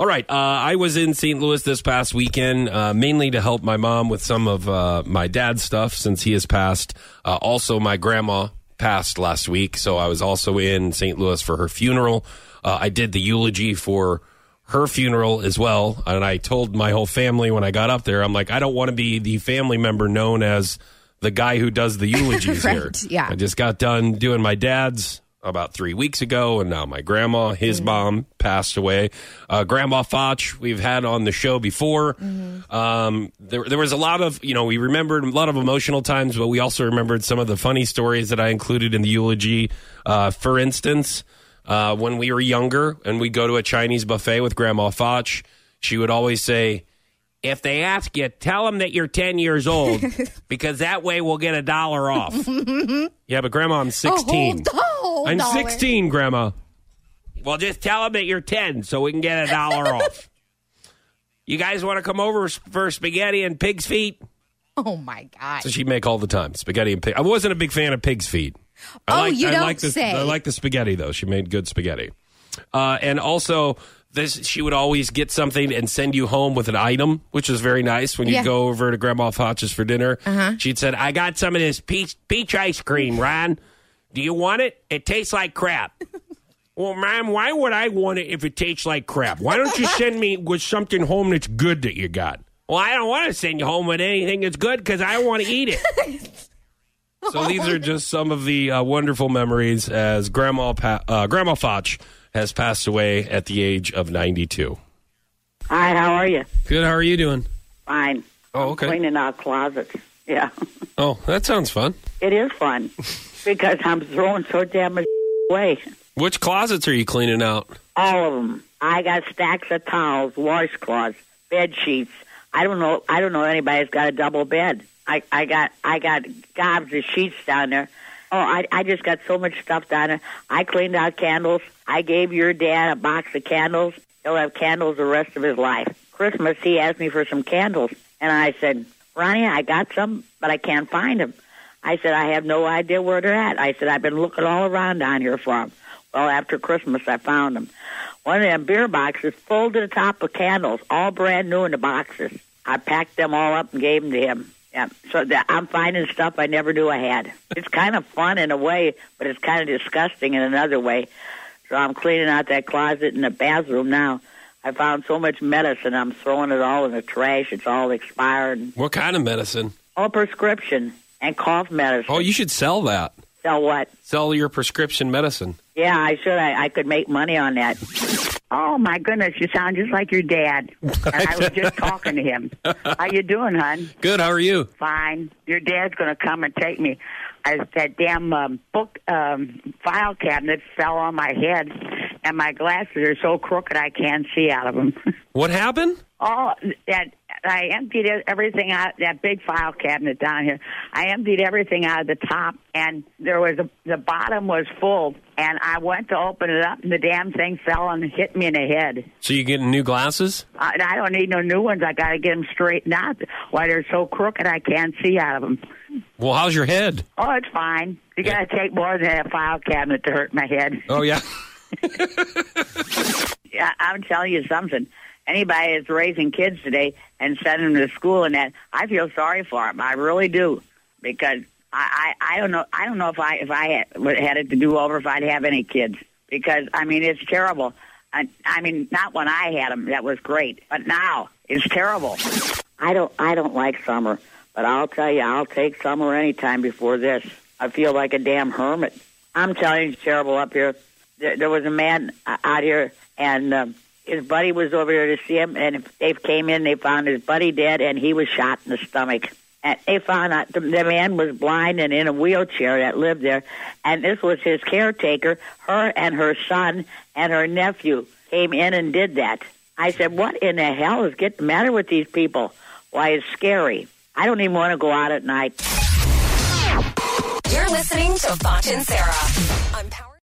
All right. Uh, I was in St. Louis this past weekend, uh, mainly to help my mom with some of uh, my dad's stuff since he has passed. Uh, also, my grandma passed last week, so I was also in St. Louis for her funeral. Uh, I did the eulogy for her funeral as well, and I told my whole family when I got up there, I'm like, I don't want to be the family member known as the guy who does the eulogies Right, here. yeah. I just got done doing my dad's about three weeks ago, and now my grandma, his mom, passed away. Uh, grandma Foch, we've had on the show before. Um, there, there was a lot of, you know, we remembered a lot of emotional times, but we also remembered some of the funny stories that I included in the eulogy. Uh, for instance, uh, when we were younger and we'd go to a Chinese buffet with Grandma Foch, she would always say, if they ask you, tell them that you're 10 years old because that way we'll get a dollar off. yeah, but Grandma, I'm 16. Oh, hold I'm on. 16, Grandma. Well, just tell them that you're 10 so we can get a dollar off. You guys want to come over for spaghetti and pig's feet? Oh my god. So she'd make all the time spaghetti and pig. I wasn't a big fan of pig's feet. I Oh, like, you I don't like the, say. I like the spaghetti though. She made good spaghetti. Uh, and also, this she would always get something and send you home with an item, which was very nice. When you Yeah. go over to Grandma Foch's for dinner, Uh-huh. she'd said, "I got some of this peach peach ice cream, Ron. Do you want it? It tastes like crap." Well, ma'am, why would I want it if it tastes like crap? Why don't you send me with something home that's good that you got? Well, I don't want to send you home with anything that's good because I want to eat it. so these are just some of the uh, wonderful memories as Grandma pa- uh, Grandma Foch has passed away at the age of 92. Hi, how are you? Good. How are you doing? Fine. Oh, okay. Cleaning out closets. Yeah, Oh, that sounds fun. it is fun because I'm throwing so damn much away. Which closets are you cleaning out? All of them. I got stacks of towels, washcloths, bed sheets. I don't know. I don't know anybody's got a double bed. I I got I got gobs of sheets down there. Oh, I I just got so much stuff down there. I cleaned out candles. I gave your dad a box of candles. He'll have candles the rest of his life. Christmas, he asked me for some candles, and I said, Ronnie, I got some, but I can't find them. I said, I have no idea where they're at. I said, I've been looking all around down here for them. Well, after Christmas, I found them. One of them beer boxes full to the top of candles, all brand new in the boxes. I packed them all up and gave them to him. Yeah, so that I'm finding stuff I never knew I had. It's kind of fun in a way, but it's kind of disgusting in another way. So I'm cleaning out that closet in the bathroom now. I found so much medicine, I'm throwing it all in the trash. It's all expired. What kind of medicine? All prescription and cough medicine. Oh, you should sell that. Sell what? Sell your prescription medicine. Yeah, I should. I, I could make money on that. Oh my goodness, you sound just like your dad. And I was just talking to him. How you doing, hon? Good. How are you? Fine. Your dad's going to come and take me. I, that damn um, book um, file cabinet fell on my head, and my glasses are so crooked I can't see out of them. What happened? Oh, that I emptied everything out that big file cabinet down here. I emptied everything out of the top, and there was a, the bottom was full. And I went to open it up, and the damn thing fell and hit me in the head. So you getting new glasses? I, I don't need no new ones. I got to get them straightened out. Why they're so crooked, I can't see out of them. Well, how's your head? Oh, it's fine. You got to take more than a file cabinet to hurt my head. Oh yeah. Yeah, I'm telling you something. Anybody that's raising kids today and sending them to school and that, I feel sorry for them. I really do, because I, I, I don't know. I don't know if I if I had, had it to do over if I'd have any kids. Because I mean, it's terrible. I, I mean, not when I had them. That was great, but now it's terrible. I don't. I don't like summer, but I'll tell you, I'll take summer anytime before this. I feel like a damn hermit. I'm telling you, it's terrible up here. There, there was a man out here, and um, his buddy was over there to see him, and they came in. They found his buddy dead, and he was shot in the stomach. And they found out the, man was blind and in a wheelchair that lived there, and this was his caretaker. Her and her son and her nephew came in and did that. I said, "What in the hell is getting the matter with these people? Why, it's scary. I don't even want to go out at night." You're listening to Foch and Sarah Power.